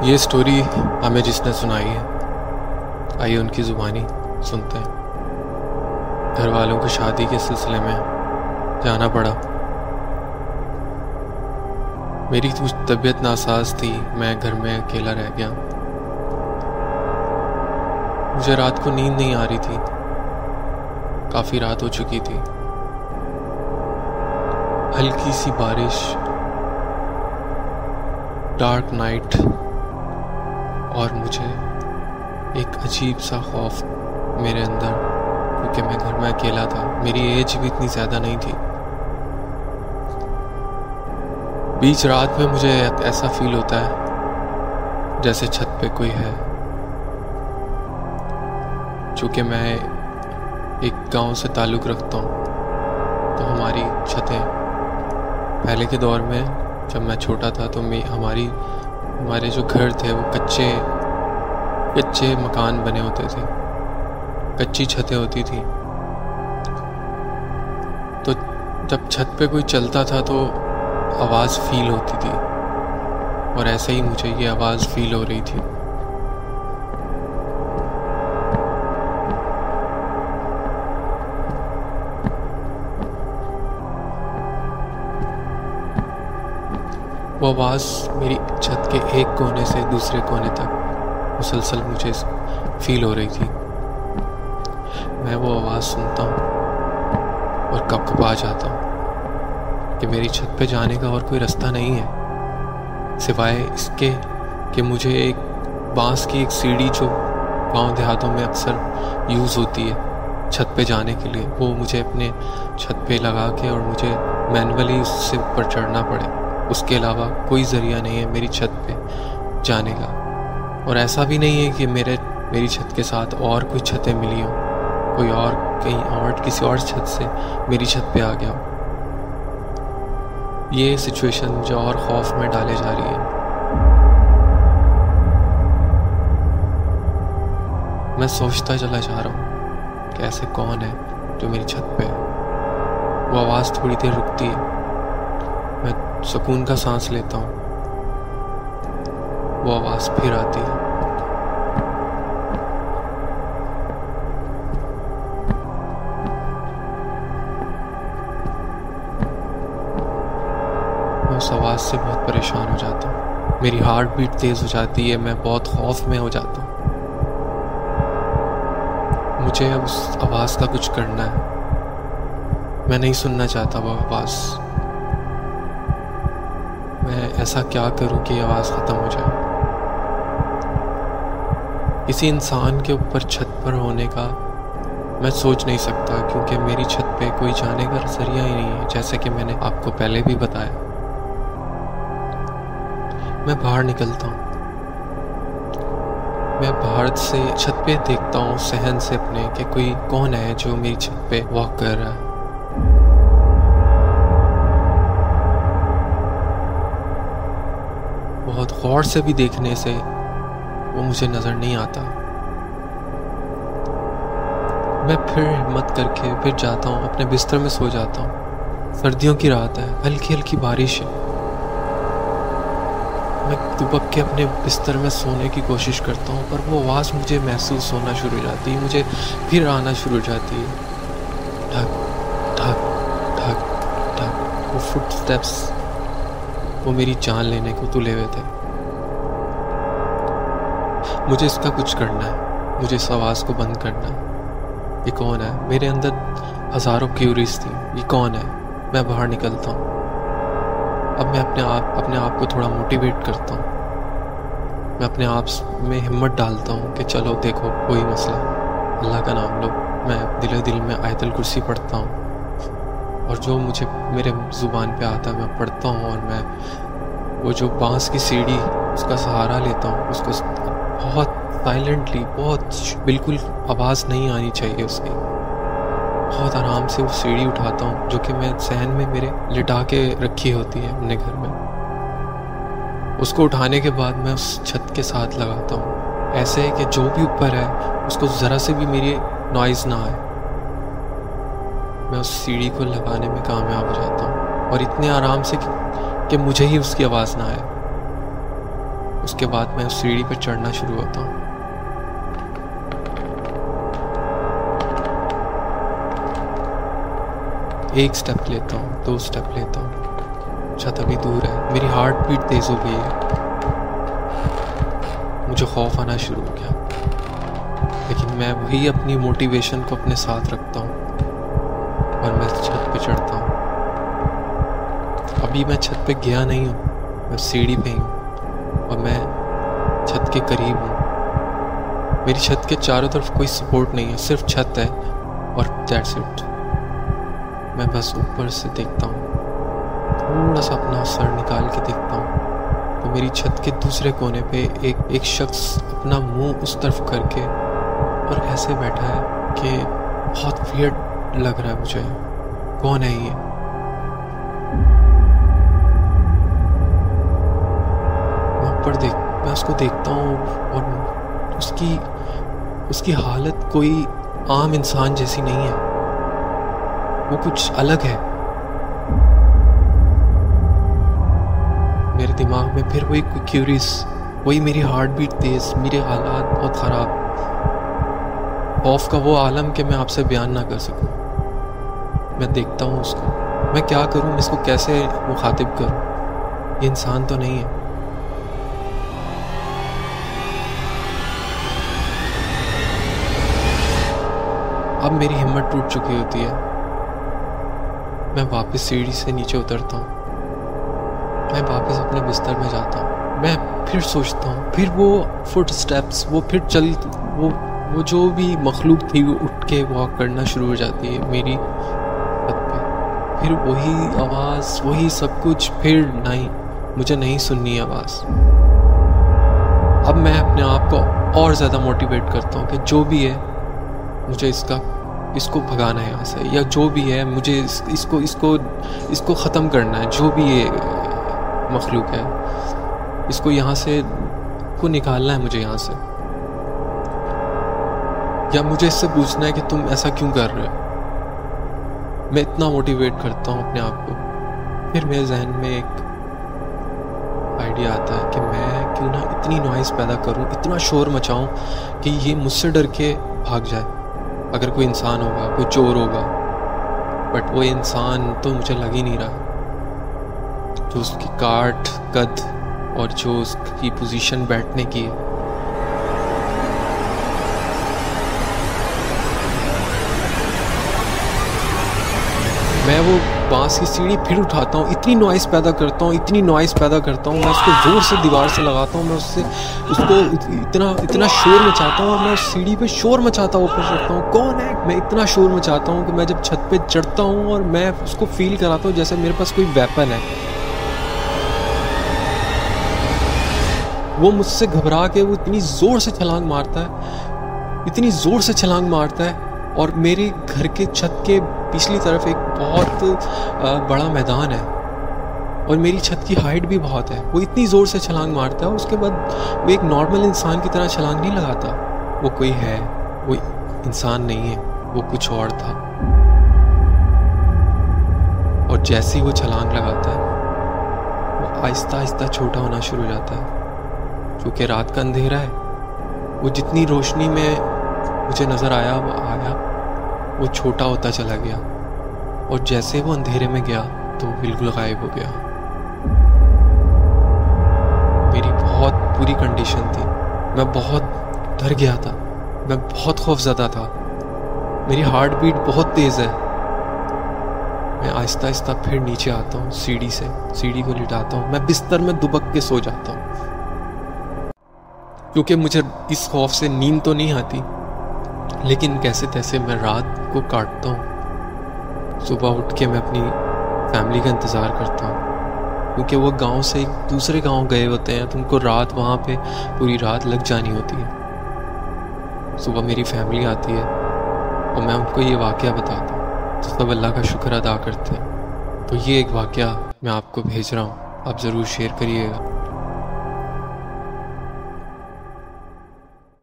یہ سٹوری ہمیں جس نے سنائی ہے، آئیے ان کی زبانی سنتے ہیں۔ گھر والوں کو شادی کے سلسلے میں جانا پڑا۔ میری کچھ طبیعت ناساز تھی، میں گھر میں اکیلا رہ گیا۔ مجھے رات کو نیند نہیں آ رہی تھی۔ کافی رات ہو چکی تھی۔ ہلکی سی بارش ڈارک نائٹ اور مجھے ایک عجیب سا خوف میرے اندر، کیونکہ میں گھر میں اکیلا تھا۔ میری ایج بھی اتنی زیادہ نہیں تھی۔ بیچ رات میں مجھے ایسا فیل ہوتا ہے جیسے چھت پہ کوئی ہے۔ چونکہ میں ایک گاؤں سے تعلق رکھتا ہوں، تو ہماری چھتیں۔ پہلے کے دور میں جب میں چھوٹا تھا، تو میں ہماری ہمارے جو گھر تھے، وہ کچے کچے مکان بنے ہوتے تھے۔ کچی چھتیں ہوتی تھیں۔ تو جب چھت پہ کوئی چلتا تھا تو آواز فیل ہوتی تھی۔ اور ایسے ہی مجھے یہ آواز فیل ہو رہی تھی۔ وہ آواز میری چھت کے ایک کونے سے دوسرے کونے تک مسلسل مجھے فیل ہو رہی تھی۔ میں وہ آواز سنتا ہوں اور کب کب آ جاتا ہوں کہ میری چھت پہ جانے کا اور کوئی رستہ نہیں ہے۔ سوائے اس کے کہ مجھے ایک بانس کی ایک سیڑھی جو گاؤں دیہاتوں میں اکثر یوز ہوتی ہے چھت پہ جانے کے لیے، وہ مجھے اپنے چھت پہ لگا کے اور مجھے مینولی اس سے اوپر چڑھنا پڑے۔ اس کے علاوہ کوئی ذریعہ نہیں ہے میری چھت پہ جانے کا۔ اور ایسا بھی نہیں ہے کہ میرے، میری چھت کے ساتھ اور کوئی چھتیں ملی ہوں، کوئی اور کہیں اور، کسی اور چھت سے میری چھت پہ آ گیا ہو یہ سچویشن جو اور خوف میں ڈالے جا رہی ہے۔ میں سوچتا چلا جا رہا ہوں کہ ایسے کون ہے جو میری چھت پہ ہے۔ وہ آواز تھوڑی دیر رکتی ہے۔ میں سکون کا سانس لیتا ہوں۔ وہ آواز پھر آتی۔ ہے میں اس آواز سے بہت پریشان ہو جاتا ہوں۔ میری ہارٹ بیٹ تیز ہو جاتی ہے، میں بہت خوف میں ہو جاتا ہوں۔ مجھے اب اس آواز کا کچھ کرنا ہے۔ میں نہیں سننا چاہتا وہ آواز۔ ایسا کیا کروں کہ آواز ختم ہو جائے؟ کسی انسان کے اوپر چھت پر ہونے کا میں سوچ نہیں سکتا کیونکہ میری چھت پہ کوئی جانے کا ذریعہ ہی نہیں ہے، جیسے کہ میں نے آپ کو پہلے بھی بتایا۔ میں باہر نکلتا ہوں۔ میں باہر سے چھت پہ دیکھتا ہوں، سہن سے اپنے کہ کوئی کون ہے جو میری چھت پہ واک کر رہا ہے۔ بہت غور سے بھی دیکھنے سے وہ مجھے نظر نہیں آتا۔ میں پھر ہمت کر کے پھر جاتا ہوں، اپنے بستر میں سو جاتا ہوں۔ سردیوں کی رات ہے، ہلکی ہلکی بارش ہے۔ میں دبک کے اپنے بستر میں سونے کی کوشش کرتا ہوں، پر وہ آواز مجھے محسوس ہونا شروع ہو جاتی ہے، مجھے پھر آنا شروع ہو جاتی ہے۔ ڈھک ڈھک ڈھک ڈھک وہ فٹ سٹیپس وہ میری جان لینے کو تلے ہوئے تھے۔ مجھے اس کا کچھ کرنا ہے، مجھے اس آواز کو بند کرنا ہے۔ یہ کون ہے؟ میرے اندر ہزاروں کیوریز تھی یہ کون ہے؟ میں باہر نکلتا ہوں۔ اب میں اپنے آپ اپنے آپ کو تھوڑا موٹیویٹ کرتا ہوں۔ میں اپنے آپ میں ہمت ڈالتا ہوں کہ چلو دیکھو، کوئی مسئلہ۔ اللہ کا نام لو۔ میں دل دل میں آیت الکرسی پڑھتا ہوں۔ اور جو مجھے میرے زبان پہ آتا ہے، میں پڑھتا ہوں اور میں وہ جو بانس کی سیڑھی، اس کا سہارا لیتا ہوں، اس کو بہت سائلنٹلی بہت بالکل آواز نہیں آنی چاہیے اس کی۔ بہت آرام سے وہ سیڑھی اٹھاتا ہوں، جو کہ میں سہن میں میرے لٹا کے رکھی ہوتی ہے اپنے گھر میں۔ اس کو اٹھانے کے بعد میں اس چھت کے ساتھ لگاتا ہوں۔ ایسے کہ جو بھی اوپر ہے، اس کو ذرا سے بھی میری نوائز نہ آئے۔ میں اس سیڑھی کو لگانے میں کامیاب ہو جاتا ہوں اور اتنے آرام سے کہ مجھے ہی اس کی آواز نہ آئے۔ اس کے بعد میں اس سیڑھی پہ چڑھنا شروع ہوتا ہوں۔ ایک سٹیپ لیتا ہوں، دو سٹیپ لیتا ہوں۔ چھت ابھی دور ہے، میری ہارٹ بیٹ تیز ہو گئی ہے۔ مجھے خوف آنا شروع ہو گیا۔ لیکن میں وہی اپنی موٹیویشن کو اپنے ساتھ رکھتا ہوں۔ اور میں چھت پہ چڑھتا ہوں۔ ابھی میں چھت پہ گیا نہیں ہوں، میں سیڑھی پہ ہی ہوں اور میں چھت کے قریب ہوں۔ میری چھت کے چاروں طرف کوئی سپورٹ نہیں ہے، صرف چھت ہے اور دیٹس اٹ میں بس اوپر سے دیکھتا ہوں، تھوڑا سا اپنا سر نکال کے دیکھتا ہوں۔ تو میری چھت کے دوسرے کونے پہ ایک ایک شخص اپنا منہ اس طرف کر کے اور ایسے بیٹھا ہے کہ بہت ویئرڈ لگ رہا ہے مجھے۔ کون ہے یہ؟ اوپر دیکھ، میں اس کو دیکھتا ہوں اور اس کی اس کی حالت کوئی عام انسان جیسی نہیں ہے۔ وہ کچھ الگ ہے۔ میرے دماغ میں پھر وہی کیوریس وہی میری ہارٹ بیٹ تیز، میرے حالات بہت خراب۔ خوف کا وہ عالم کہ میں آپ سے بیان نہ کر سکوں۔ میں دیکھتا ہوں اس کو۔ میں کیا کروں؟ اس کو کیسے مخاطب کروں؟ یہ انسان تو نہیں ہے۔ اب میری ہمت ٹوٹ چکی ہوتی ہے۔ میں واپس سیڑھی سے نیچے اترتا ہوں۔ میں واپس اپنے بستر میں جاتا ہوں۔ میں پھر سوچتا ہوں، پھر وہ فٹ سٹیپس وہ پھر چل، وہ وہ جو بھی مخلوق تھی، وہ اٹھ کے واک کرنا شروع ہو جاتی ہے۔ میری پھر وہی آواز، وہی سب کچھ پھر نہیں، مجھے نہیں سننی آواز۔ اب میں اپنے آپ کو اور زیادہ موٹیویٹ کرتا ہوں کہ جو بھی ہے، مجھے اس کا، اس کو بھگانا ہے یہاں سے، یا جو بھی ہے، مجھے اس اس کو اس کو اس کو ختم کرنا ہے، جو بھی یہ مخلوق ہے، اس کو یہاں سے، کو نکالنا ہے مجھے یہاں سے۔ یا مجھے اس سے پوچھنا ہے کہ تم ایسا کیوں کر رہے ہو؟ میں اتنا موٹیویٹ کرتا ہوں اپنے آپ کو۔ پھر میرے ذہن میں ایک آئیڈیا آتا ہے کہ میں کیوں نہ اتنی نوائز پیدا کروں، اتنا شور مچاؤں کہ یہ مجھ سے ڈر کے بھاگ جائے۔ اگر کوئی انسان ہوگا، کوئی چور ہوگا بٹ وہ انسان تو مجھے لگ ہی نہیں رہا۔ جو اس کی کاٹ، قد اور جو اس کی پوزیشن بیٹھنے کی میں وہ بانس کی سیڑھی پھر اٹھاتا ہوں، اتنی نوائز پیدا کرتا ہوں، اتنی نوائز پیدا کرتا ہوں، میں اس کو زور سے دیوار سے لگاتا ہوں، میں اس سے اس کو اتنا اتنا شور مچاتا ہوں اور میں اس سیڑھی پہ شور مچاتا ہوں، اوپر چڑھتا ہوں، کون ہے؟ میں اتنا شور مچاتا ہوں کہ میں جب چھت پہ چڑھتا ہوں اور میں اس کو فیل کراتا ہوں جیسے میرے پاس کوئی ویپن ہے۔ وہ مجھ سے گھبرا کے وہ اتنی زور سے چھلانگ مارتا ہے، اتنی زور سے چھلانگ مارتا ہے اور میرے گھر کے چھت کے پچھلی طرف ایک بہت بڑا میدان ہے۔ اور میری چھت کی ہائٹ بھی بہت ہے۔ وہ اتنی زور سے چھلانگ مارتا ہے، اس کے بعد وہ ایک نارمل انسان کی طرح چھلانگ نہیں لگاتا۔ وہ کوئی ہے، وہ انسان نہیں ہے، وہ کچھ اور تھا۔ اور جیسے ہی وہ چھلانگ لگاتا ہے، وہ آہستہ آہستہ چھوٹا ہونا شروع ہو جاتا ہے۔ کیونکہ رات کا اندھیرا ہے، وہ جتنی روشنی میں مجھے نظر آیا، وہ آیا۔ وہ چھوٹا ہوتا چلا گیا اور جیسے وہ اندھیرے میں گیا تو وہ بالکل غائب ہو گیا۔ میری بہت بری کنڈیشن تھی۔ میں بہت ڈر گیا تھا۔ میں بہت خوف زدہ تھا۔ میری ہارٹ بیٹ بہت تیز ہے۔ میں آہستہ آہستہ پھر نیچے آتا ہوں، سیڑھی سے، سیڑھی کو لٹاتا ہوں۔ میں بستر میں دبک کے سو جاتا ہوں۔ کیونکہ مجھے اس خوف سے نیند تو نہیں آتی، لیکن کیسے تیسے میں رات کو کاٹتا ہوں۔ صبح اٹھ کے میں اپنی فیملی کا انتظار کرتا ہوں۔ کیونکہ وہ گاؤں سے ایک دوسرے گاؤں گئے ہوتے ہیں، تو ان کو رات وہاں پہ پوری رات لگ جانی ہوتی ہے۔ صبح میری فیملی آتی ہے اور میں ان کو یہ واقعہ بتاتا ہوں، تو سب اللہ کا شکر ادا کرتے ہیں۔ تو یہ ایک واقعہ میں آپ کو بھیج رہا ہوں، آپ ضرور شیئر کریے گا۔